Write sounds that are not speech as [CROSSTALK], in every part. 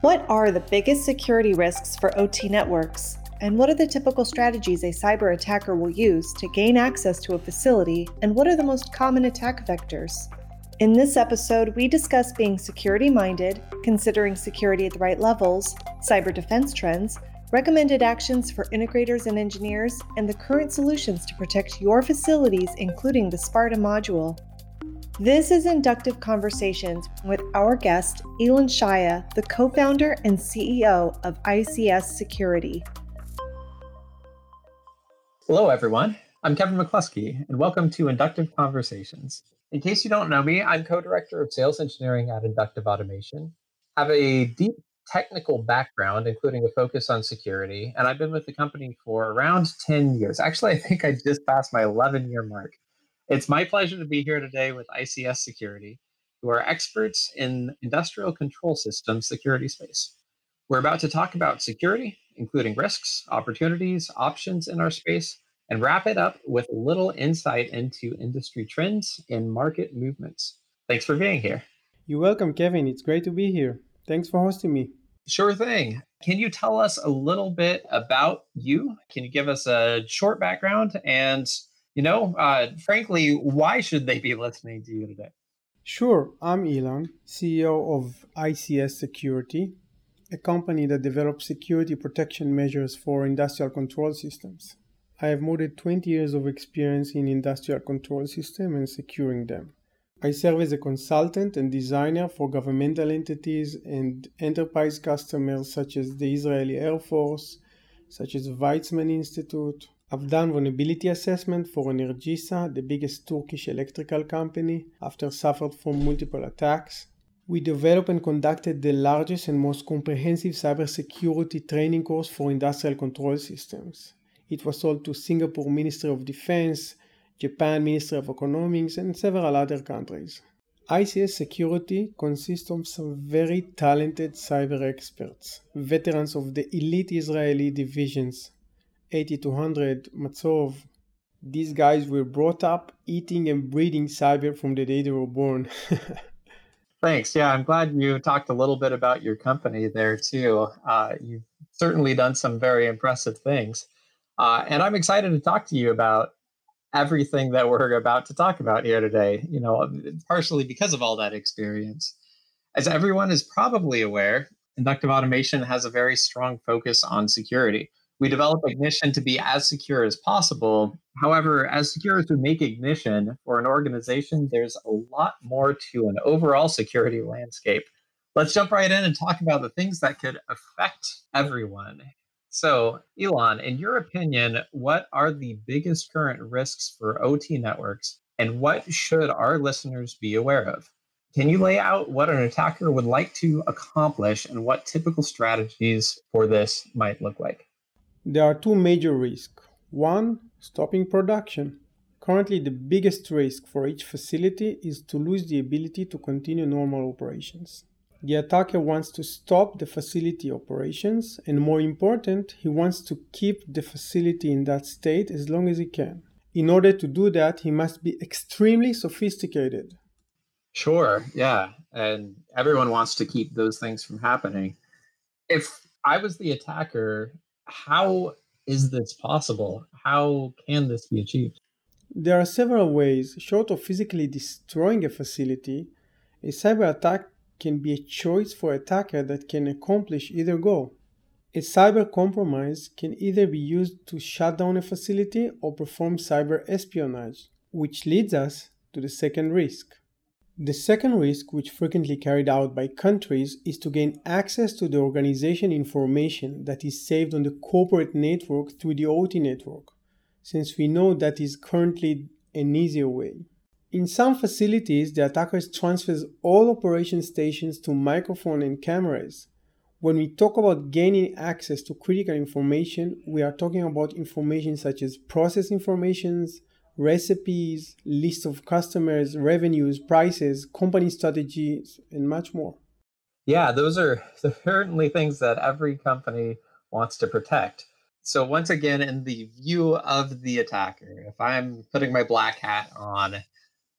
What are the biggest security risks for OT networks? And what are the typical strategies a cyber attacker will use to gain access to a facility? And what are the most common attack vectors? In this episode, we discuss being security minded, considering security at the right levels, cyber defense trends, recommended actions for integrators and engineers, and the current solutions to protect your facilities, including the Sparta module. This is Inductive Conversations with our guest, Elon Shaya, the co founder and CEO of ICS Security. Hello, everyone. I'm Kevin McCluskey, and welcome to Inductive Conversations. In case you don't know me, I'm co director of sales engineering at Inductive Automation. have a deep technical background, including a focus on security, and I've been with the company for around 10 years. Actually, I think I just passed my 11 year mark. It's my pleasure to be here today with ICS Security, who are experts in industrial control systems security space. We're about to talk about security, including risks, opportunities, options in our space, and wrap it up with a little insight into industry trends and market movements. Thanks for being here. You're welcome, Kevin. It's great to be here. Thanks for hosting me. Sure thing. Can you tell us a little bit about you? Can you give us a short background and you know, uh, frankly, why should they be [LAUGHS] listening to you today? Sure. I'm Elon, CEO of ICS Security, a company that develops security protection measures for industrial control systems. I have more than 20 years of experience in industrial control systems and securing them. I serve as a consultant and designer for governmental entities and enterprise customers such as the Israeli Air Force, such as Weizmann Institute, I've done vulnerability assessment for Enerjisa, the biggest Turkish electrical company, after suffered from multiple attacks. We developed and conducted the largest and most comprehensive cybersecurity training course for industrial control systems. It was sold to Singapore Ministry of Defense, Japan Ministry of Economics, and several other countries. ICS Security consists of some very talented cyber experts, veterans of the elite Israeli divisions 8200, Matzov, these guys were brought up eating and breathing cyber from the day they were born. [LAUGHS] Thanks. Yeah, I'm glad you talked a little bit about your company there too. Uh, you've certainly done some very impressive things. Uh, and I'm excited to talk to you about everything that we're about to talk about here today, you know, partially because of all that experience. As everyone is probably aware, inductive automation has a very strong focus on security we develop ignition to be as secure as possible. However, as secure as we make ignition for an organization, there's a lot more to an overall security landscape. Let's jump right in and talk about the things that could affect everyone. So, Elon, in your opinion, what are the biggest current risks for OT networks and what should our listeners be aware of? Can you lay out what an attacker would like to accomplish and what typical strategies for this might look like? There are two major risks. One, stopping production. Currently, the biggest risk for each facility is to lose the ability to continue normal operations. The attacker wants to stop the facility operations, and more important, he wants to keep the facility in that state as long as he can. In order to do that, he must be extremely sophisticated. Sure, yeah. And everyone wants to keep those things from happening. If I was the attacker, how is this possible? How can this be achieved? There are several ways. Short of physically destroying a facility, a cyber attack can be a choice for attacker that can accomplish either goal. A cyber compromise can either be used to shut down a facility or perform cyber espionage, which leads us to the second risk the second risk, which frequently carried out by countries, is to gain access to the organization information that is saved on the corporate network through the OT network, since we know that is currently an easier way. In some facilities, the attacker transfers all operation stations to microphone and cameras. When we talk about gaining access to critical information, we are talking about information such as process informations, recipes, list of customers, revenues, prices, company strategies, and much more. Yeah, those are [LAUGHS] certainly things that every company wants to protect. So, once again, in the view of the attacker, if I'm putting my black hat on,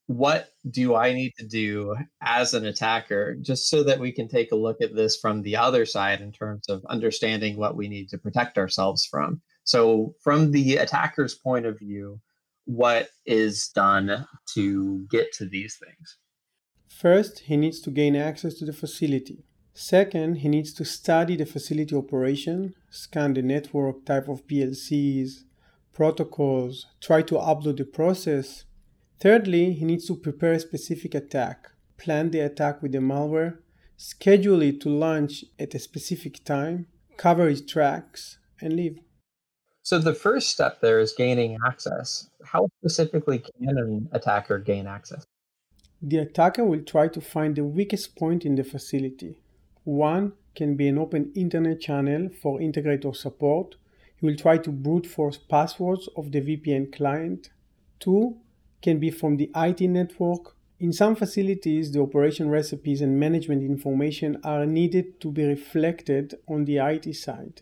what do I need to do as an attacker just so that we can take a look at this from the other side in terms of understanding what we need to protect ourselves from. So, from the attacker's point of view, what is done to get to these things? First, he needs to gain access to the facility. Second, he needs to study the facility operation, scan the network type of PLCs, protocols, try to upload the process. Thirdly, he needs to prepare a specific attack, plan the attack with the malware, schedule it to launch at a specific time, cover its tracks, and leave. So the first step there is gaining access. How specifically can an attacker gain access? The attacker will try to find the weakest point in the facility. One can be an open internet channel for integrator support. He will try to brute force passwords of the VPN client. Two can be from the IT network. In some facilities, the operation recipes and management information are needed to be reflected on the IT side.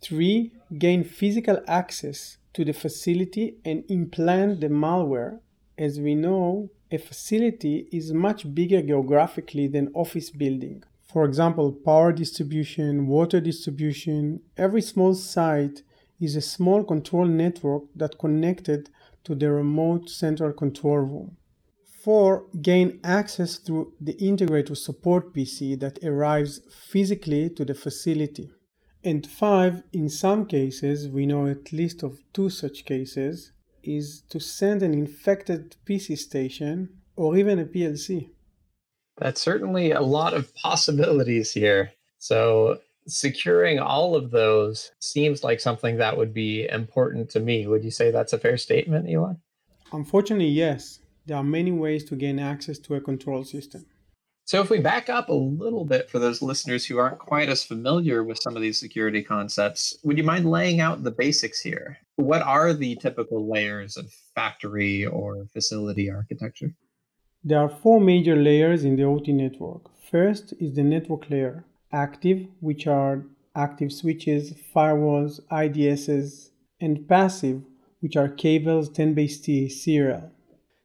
Three, gain physical access to the facility and implant the malware. As we know, a facility is much bigger geographically than office building. For example, power distribution, water distribution, every small site is a small control network that connected to the remote central control room. 4. Gain access through the integrator support PC that arrives physically to the facility. And five, in some cases, we know at least of two such cases, is to send an infected PC station or even a PLC. That's certainly a lot of possibilities here. So, securing all of those seems like something that would be important to me. Would you say that's a fair statement, Elon? Unfortunately, yes. There are many ways to gain access to a control system. So, if we back up a little bit for those listeners who aren't quite as familiar with some of these security concepts, would you mind laying out the basics here? What are the typical layers of factory or facility architecture? There are four major layers in the OT network. First is the network layer active, which are active switches, firewalls, IDSs, and passive, which are cables, 10 base T, serial.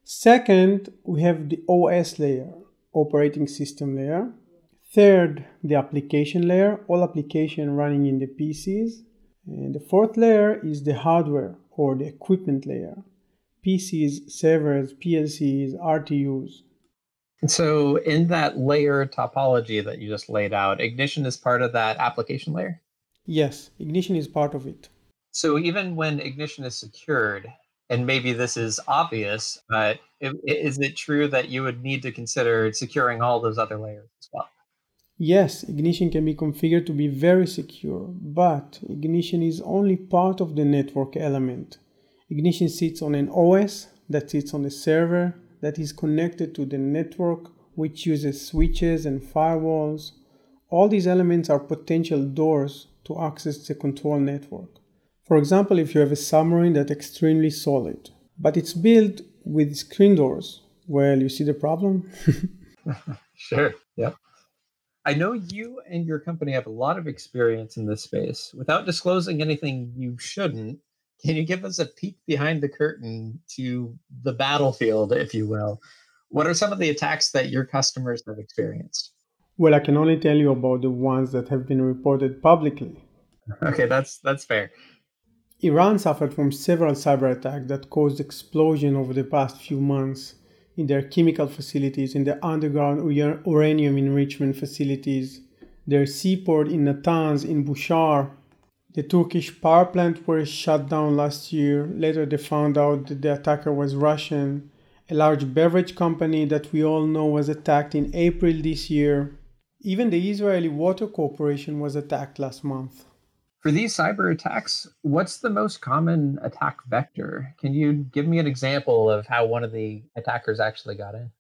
Second, we have the OS layer operating system layer. Third, the application layer, all application running in the PCs. And the fourth layer is the hardware or the equipment layer. PCs, servers, PLCs, RTUs. So, in that layer topology that you just laid out, Ignition is part of that application layer? Yes, Ignition is part of it. So, even when Ignition is secured, and maybe this is obvious, but is it true that you would need to consider securing all those other layers as well? Yes, Ignition can be configured to be very secure, but Ignition is only part of the network element. Ignition sits on an OS that sits on a server that is connected to the network, which uses switches and firewalls. All these elements are potential doors to access the control network. For example, if you have a submarine that's extremely solid, but it's built with screen doors, well, you see the problem? [LAUGHS] sure. Yep. I know you and your company have a lot of experience in this space. Without disclosing anything you shouldn't, can you give us a peek behind the curtain to the battlefield, if you will? What are some of the attacks that your customers have experienced? Well, I can only tell you about the ones that have been reported publicly. Okay, that's that's fair. Iran suffered from several cyber attacks that caused explosion over the past few months in their chemical facilities, in their underground uranium enrichment facilities, their seaport in Natanz, in Bushehr. The Turkish power plant was shut down last year. Later, they found out that the attacker was Russian. A large beverage company that we all know was attacked in April this year. Even the Israeli Water Corporation was attacked last month. For these cyber attacks, what's the most common attack vector? Can you give me an example of how one of the attackers actually got in?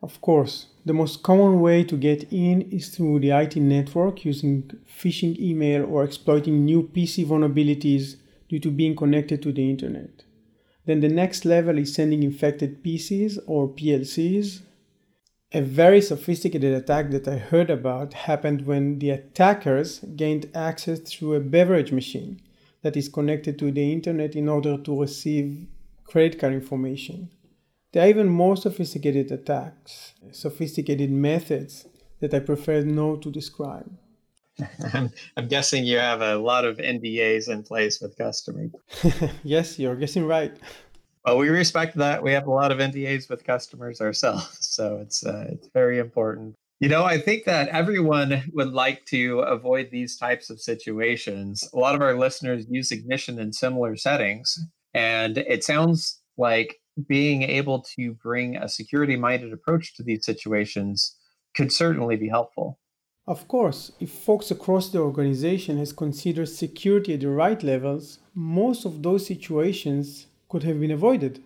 Of course, the most common way to get in is through the IT network using phishing email or exploiting new PC vulnerabilities due to being connected to the internet. Then the next level is sending infected PCs or PLCs a very sophisticated attack that I heard about happened when the attackers gained access through a beverage machine that is connected to the internet in order to receive credit card information. There are even more sophisticated attacks, sophisticated methods that I prefer not to describe. [LAUGHS] I'm, I'm guessing you have a lot of NDAs in place with customers. [LAUGHS] yes, you're guessing right. Well, we respect that. We have a lot of NDAs with customers ourselves, [LAUGHS] so it's uh, it's very important. You know, I think that everyone would like to avoid these types of situations. A lot of our listeners use Ignition in similar settings, and it sounds like being able to bring a security minded approach to these situations could certainly be helpful. Of course, if folks across the organization has considered security at the right levels, most of those situations could have been avoided.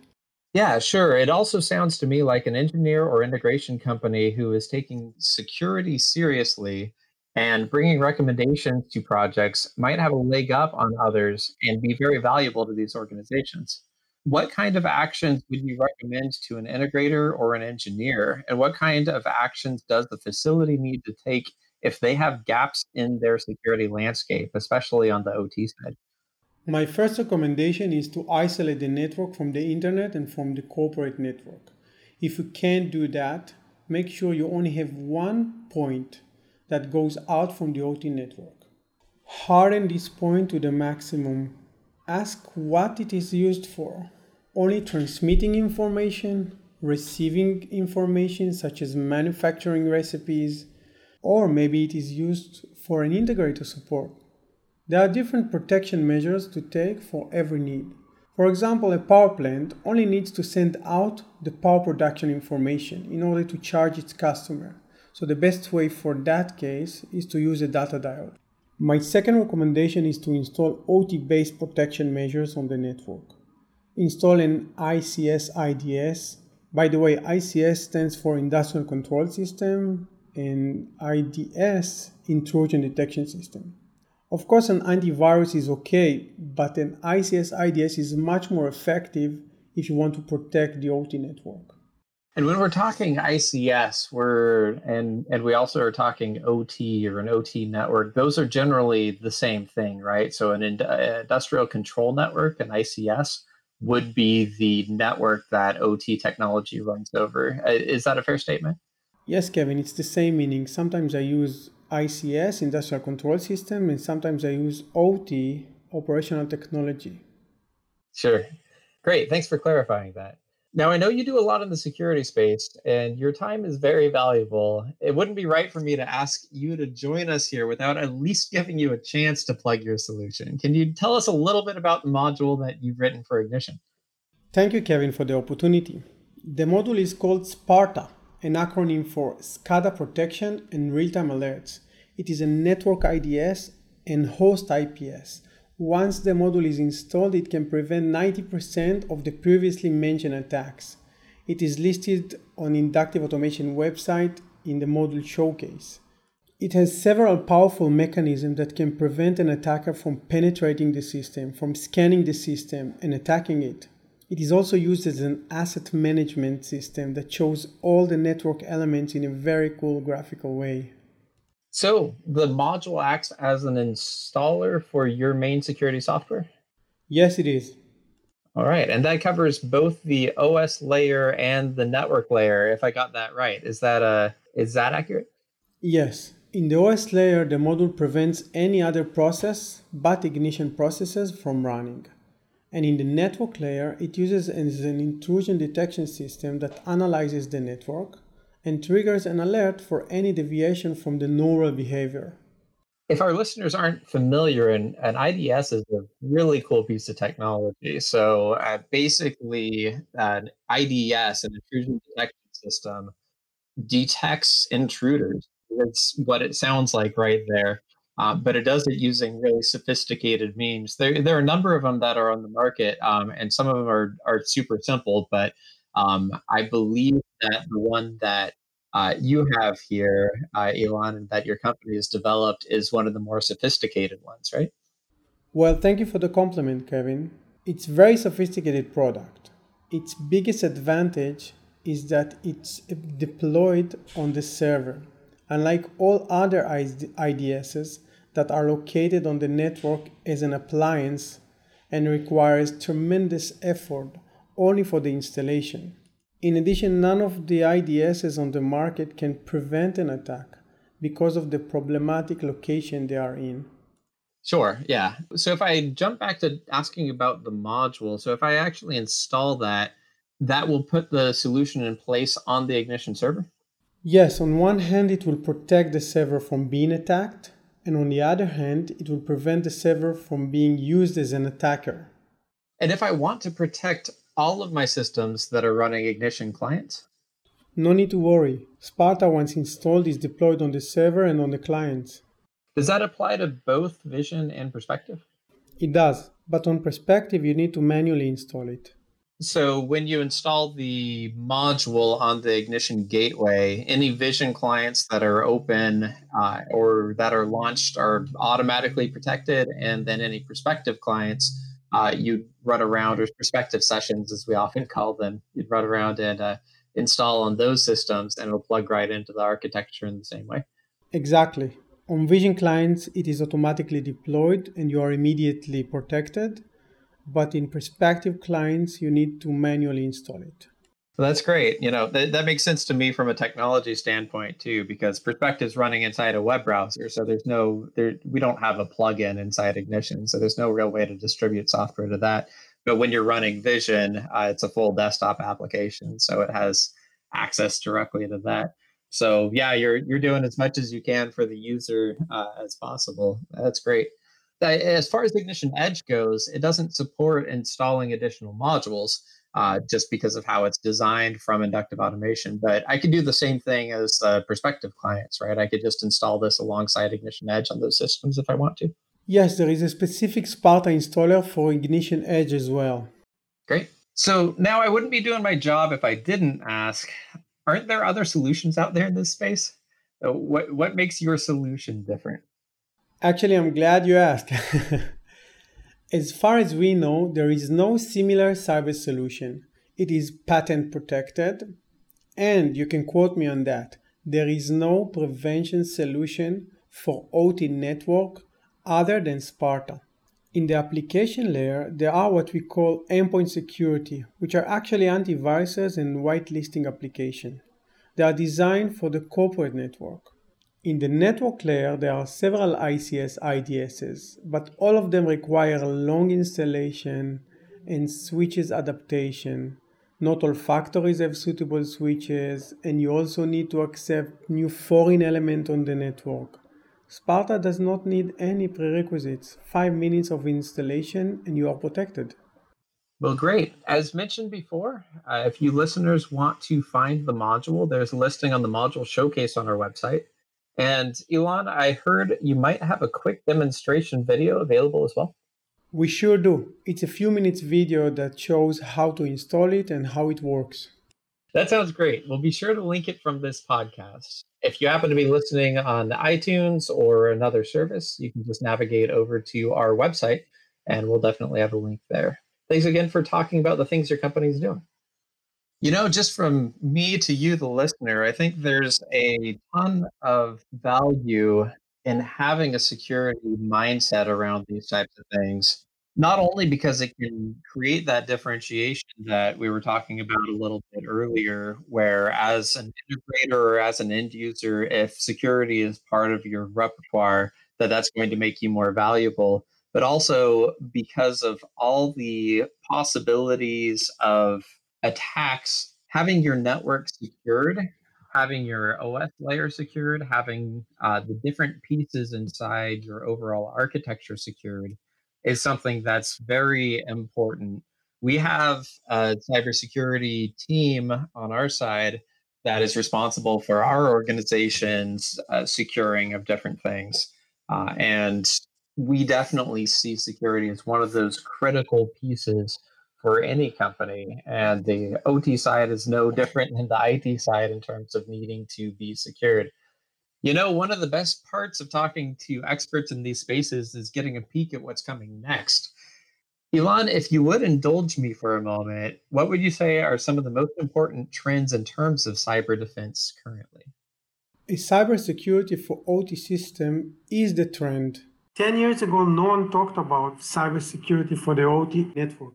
Yeah, sure. It also sounds to me like an engineer or integration company who is taking security seriously and bringing recommendations to projects might have a leg up on others and be very valuable to these organizations. What kind of actions would you recommend to an integrator or an engineer? And what kind of actions does the facility need to take if they have gaps in their security landscape, especially on the OT side? My first recommendation is to isolate the network from the internet and from the corporate network. If you can't do that, make sure you only have one point that goes out from the OT network. Harden this point to the maximum. Ask what it is used for. Only transmitting information, receiving information such as manufacturing recipes, or maybe it is used for an integrator support. There are different protection measures to take for every need. For example, a power plant only needs to send out the power production information in order to charge its customer. So the best way for that case is to use a data diode. My second recommendation is to install OT-based protection measures on the network. Install an ICS IDS. By the way, ICS stands for Industrial Control System and IDS Intrusion Detection System. Of course, an antivirus is okay, but an ICS IDS is much more effective if you want to protect the OT network. And when we're talking ICS, we're and and we also are talking OT or an OT network. Those are generally the same thing, right? So an industrial control network, an ICS, would be the network that OT technology runs over. Uh, is that a fair statement? Yes, Kevin. It's the same meaning. Sometimes I use ICS, Industrial Control System, and sometimes I use OT, Operational Technology. Sure. Great. Thanks for clarifying that. Now, I know you do a lot in the security space, and your time is very valuable. It wouldn't be right for me to ask you to join us here without at least giving you a chance to plug your solution. Can you tell us a little bit about the module that you've written for Ignition? Thank you, Kevin, for the opportunity. The module is called SPARTA, an acronym for SCADA Protection and Real-Time Alerts. It is a network IDS and host IPS. Once the module is installed, it can prevent 90% of the previously mentioned attacks. It is listed on Inductive Automation website in the module showcase. It has several powerful mechanisms that can prevent an attacker from penetrating the system, from scanning the system and attacking it. It is also used as an asset management system that shows all the network elements in a very cool graphical way. So the module acts as an installer for your main security software? Yes, it is. All right. And that covers both the OS layer and the network layer, if I got that right. Is that uh is that accurate? Yes. In the OS layer, the module prevents any other process but ignition processes from running. And in the network layer, it uses an intrusion detection system that analyzes the network and triggers an alert for any deviation from the normal behavior. If our listeners aren't familiar, an, IDS is a really cool piece of technology. So uh, basically, an IDS, an intrusion detection system, detects intruders. That's what it sounds like right there. Uh, but it does it using really sophisticated means. There, there are a number of them that are on the market, um, and some of them are are super simple. But um, I believe that the one that uh, you have here, uh, Elon, and that your company has developed is one of the more sophisticated ones, right? Well, thank you for the compliment, Kevin. It's very sophisticated product. Its biggest advantage is that it's deployed on the server unlike all other IDSs that are located on the network as an appliance and requires tremendous effort only for the installation. In addition, none of the IDSs on the market can prevent an attack because of the problematic location they are in. Sure, yeah. So if I jump back to asking about the module, so if I actually install that, that will put the solution in place on the Ignition server? Yes, on one hand, it will protect the server from being attacked, and on the other hand, it will prevent the server from being used as an attacker. And if I want to protect all of my systems that are running Ignition clients? No need to worry. Sparta, once installed, is deployed on the server and on the clients. Does that apply to both Vision and Perspective? It does, but on Perspective, you need to manually install it. So when you install the module on the Ignition gateway, any Vision clients that are open uh, or that are launched are automatically protected, and then any Perspective clients uh, you'd run around, or Perspective sessions, as we often [LAUGHS] call them, you'd run around and uh, install on those systems, and it'll plug right into the architecture in the same way. Exactly. On Vision clients, it is automatically deployed and you are immediately protected. But in Perspective clients, you need to manually install it. Well, that's great. You know, that, that makes sense to me from a technology standpoint too, because Perspective is running inside a web browser. So there's no, there, we don't have a plugin inside Ignition. So there's no real way to distribute software to that. But when you're running Vision, uh, it's a full desktop application. So it has access directly to that. So yeah, you're, you're doing as much as you can for the user uh, as possible. That's great. As far as Ignition Edge goes, it doesn't support installing additional modules uh, just because of how it's designed from inductive automation. But I could do the same thing as the Perspective clients, right? I could just install this alongside Ignition Edge on those systems if I want to. Yes, there is a specific Sparta installer for Ignition Edge as well. Great. So now I wouldn't be doing my job if I didn't ask aren't there other solutions out there in this space? Uh, what, what makes your solution different? Actually, I'm glad you asked. [LAUGHS] As far as we know, there is no similar service solution. It is patent protected, and you can quote me on that. There is no prevention solution for OT network other than Sparta. In the application layer, there are what we call endpoint security, which are actually antiviruses and whitelisting applications. They are designed for the corporate network. In the network layer, there are several ICS IDSs, but all of them require long installation and switches adaptation. Not all factories have suitable switches, and you also need to accept new foreign element on the network. Sparta does not need any prerequisites. Five minutes of installation and you are protected. Well, great. As mentioned before, uh, if you listeners want to find the module, there's a listing on the module showcase on our website. And Elon, I heard you might have a quick demonstration video available as well. We sure do. It's a few minutes video that shows how to install it and how it works. That sounds great. We'll be sure to link it from this podcast. If you happen to be listening on iTunes or another service, you can just navigate over to our website and we'll definitely have a link there. Thanks again for talking about the things your company is doing. You know, just from me to you, the listener, I think there's a ton of value in having a security mindset around these types of things. Not only because it can create that differentiation that we were talking about a little bit earlier, where as an integrator or as an end user, if security is part of your repertoire, that that's going to make you more valuable, but also because of all the possibilities of attacks, having your network secured, having your OS layer secured, having uh, the different pieces inside your overall architecture secured is something that's very important. We have a cybersecurity team on our side that is responsible for our organization's uh, securing of different things. Uh, and we definitely see security as one of those critical pieces for any company. And the OT side is no different than the IT side in terms of needing to be secured. You know, one of the best parts of talking to experts in these spaces is getting a peek at what's coming next. Elon, if you would indulge me for a moment, what would you say are some of the most important trends in terms of cyber defense currently? A cybersecurity for OT system is the trend. 10 years ago, no one talked about cybersecurity for the OT network.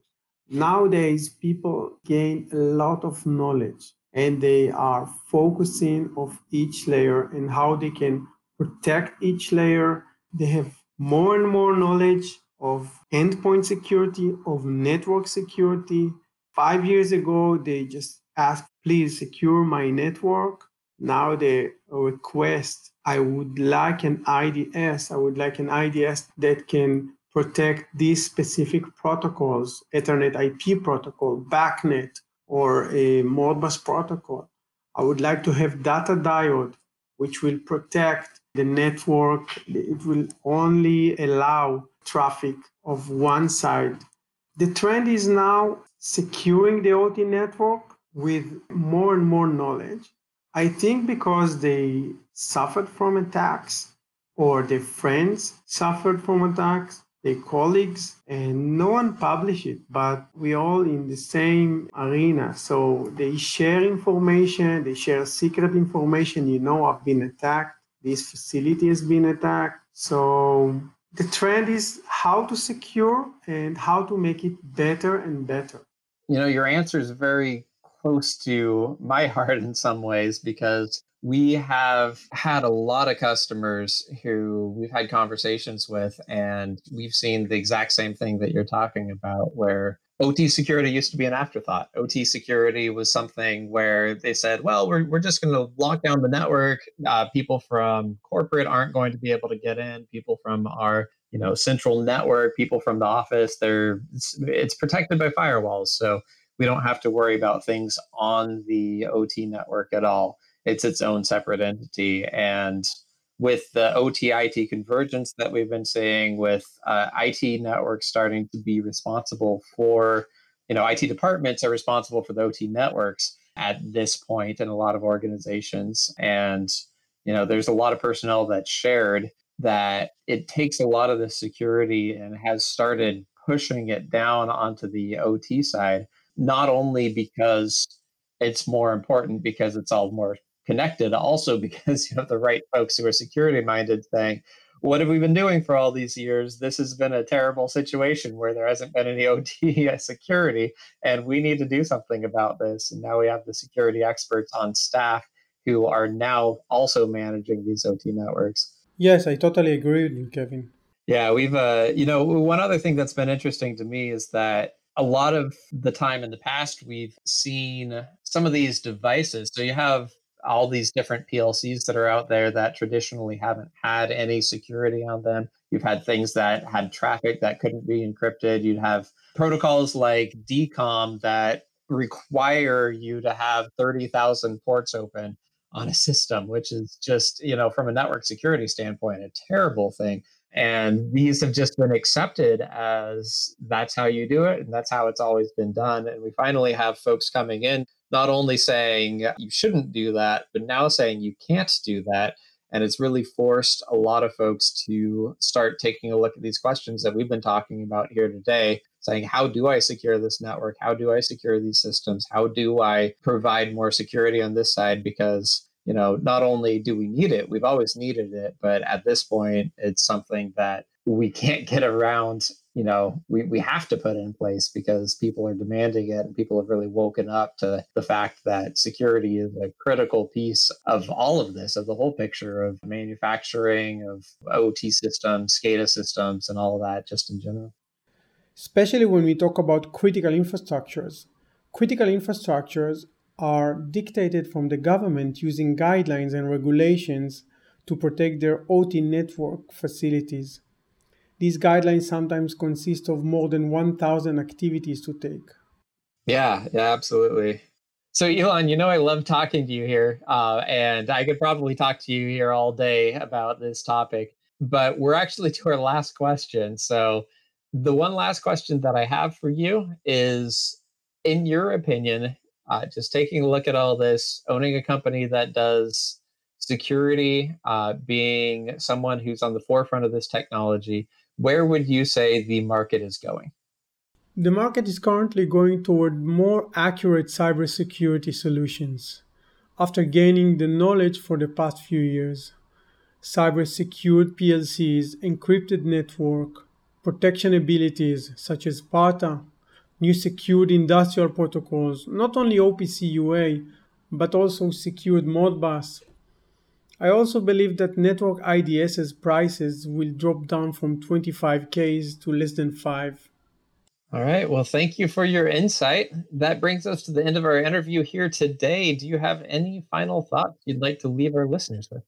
Nowadays, people gain a lot of knowledge and they are focusing of each layer and how they can protect each layer. They have more and more knowledge of endpoint security, of network security. Five years ago, they just asked, please secure my network. Now they request, I would like an IDS. I would like an IDS that can protect these specific protocols, Ethernet IP protocol, BACnet, or a Modbus protocol. I would like to have data diode, which will protect the network. It will only allow traffic of one side. The trend is now securing the OT network with more and more knowledge. I think because they suffered from attacks or their friends suffered from attacks, their colleagues, and no one published it, but we all in the same arena. So they share information, they share secret information. You know, I've been attacked. This facility has been attacked. So the trend is how to secure and how to make it better and better. You know, your answer is very close to my [LAUGHS] heart in some ways because we have had a lot of customers who we've had conversations with, and we've seen the exact same thing that you're talking about, where OT security used to be an afterthought. OT security was something where they said, well, we're, we're just going to lock down the network. Uh, people from corporate aren't going to be able to get in. People from our you know central network, people from the office, they're it's, it's protected by firewalls. So we don't have to worry about things on the OT network at all it's its own separate entity. And with the OT IT convergence that we've been seeing, with uh, IT networks starting to be responsible for, you know, IT departments are responsible for the OT networks at this point in a lot of organizations. And, you know, there's a lot of personnel that's shared that it takes a lot of the security and has started pushing it down onto the OT side, not only because it's more important because it's all more connected also [LAUGHS] because you have the right folks who are security minded saying what have we been doing for all these years? This has been a terrible situation where there hasn't been any [LAUGHS] ot security and we need to do something about this. And now we have the security experts on staff who are now also managing these ot networks. Yes i totally agree with you kevin. Yeah we've uh you know one other thing that's been interesting to me is that a lot of the time in the past we've seen some of these devices. So you have all these different PLCs that are out there that traditionally haven't had any security on them. You've had things that had traffic that couldn't be encrypted. You'd have protocols like DCOM that require you to have 30,000 ports open on a system, which is just, you know, from a network security standpoint, a terrible thing. And these have just been accepted as that's how you do it and that's how it's always been done. And we finally have folks coming in not only saying you shouldn't do that, but now saying you can't do that. And it's really forced a lot of folks to start taking a look at these questions that we've been talking about here today, saying, how do I secure this network? How do I secure these systems? How do I provide more security on this side? Because you know, not only do we need it, we've always needed it, but at this point, it's something that we can't get around you know we, we have to put it in place because people are demanding it and people have really woken up to the fact that security is a critical piece of all of this of the whole picture of manufacturing of ot systems scada systems and all of that just in general. Especially when we talk about critical infrastructures. Critical infrastructures are dictated from the government using guidelines and regulations to protect their ot network facilities these guidelines sometimes consist of more than 1,000 activities to take. Yeah, yeah, absolutely. So, Elon, you know, I love talking to you here, uh, and I could probably talk to you here all day about this topic, but we're actually to our last question. So, the one last question that I have for you is in your opinion, uh, just taking a look at all this, owning a company that does security, uh, being someone who's on the forefront of this technology, where would you say the market is going? The market is currently going toward more accurate cybersecurity solutions after gaining the knowledge for the past few years. Cyber secured PLCs, encrypted network, protection abilities such as Sparta, new secured industrial protocols, not only OPC UA, but also secured Modbus. I also believe that network IDS's prices will drop down from 25Ks to less than 5. All right. Well, thank you for your insight. That brings us to the end of our interview here today. Do you have any final thoughts you'd like to leave our listeners with?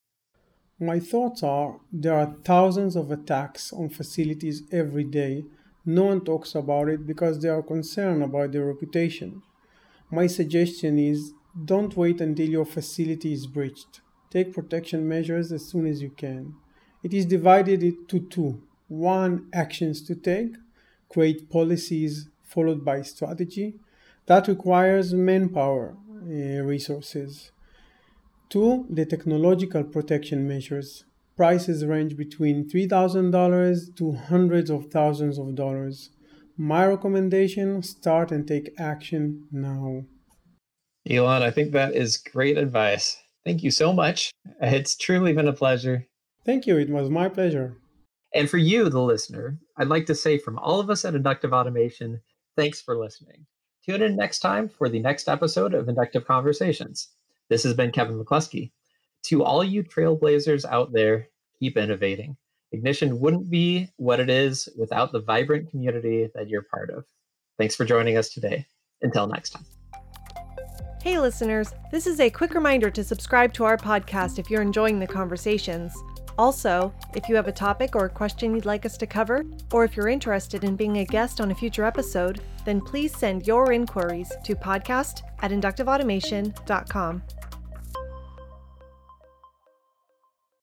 My thoughts are there are thousands of attacks on facilities every day. No one talks about it because they are concerned about their reputation. My suggestion is don't wait until your facility is breached. Take protection measures as soon as you can. It is divided into two one, actions to take, create policies followed by strategy. That requires manpower uh, resources. Two, the technological protection measures. Prices range between $3,000 to hundreds of thousands of dollars. My recommendation start and take action now. Elon, I think that is great advice. Thank you so much. It's truly been a pleasure. Thank you. It was my pleasure. And for you, the listener, I'd like to say from all of us at Inductive Automation, thanks for listening. Tune in next time for the next episode of Inductive Conversations. This has been Kevin McCluskey. To all you trailblazers out there, keep innovating. Ignition wouldn't be what it is without the vibrant community that you're part of. Thanks for joining us today. Until next time. Hey, listeners, this is a quick reminder to subscribe to our podcast if you're enjoying the conversations. Also, if you have a topic or a question you'd like us to cover, or if you're interested in being a guest on a future episode, then please send your inquiries to podcast at inductiveautomation.com.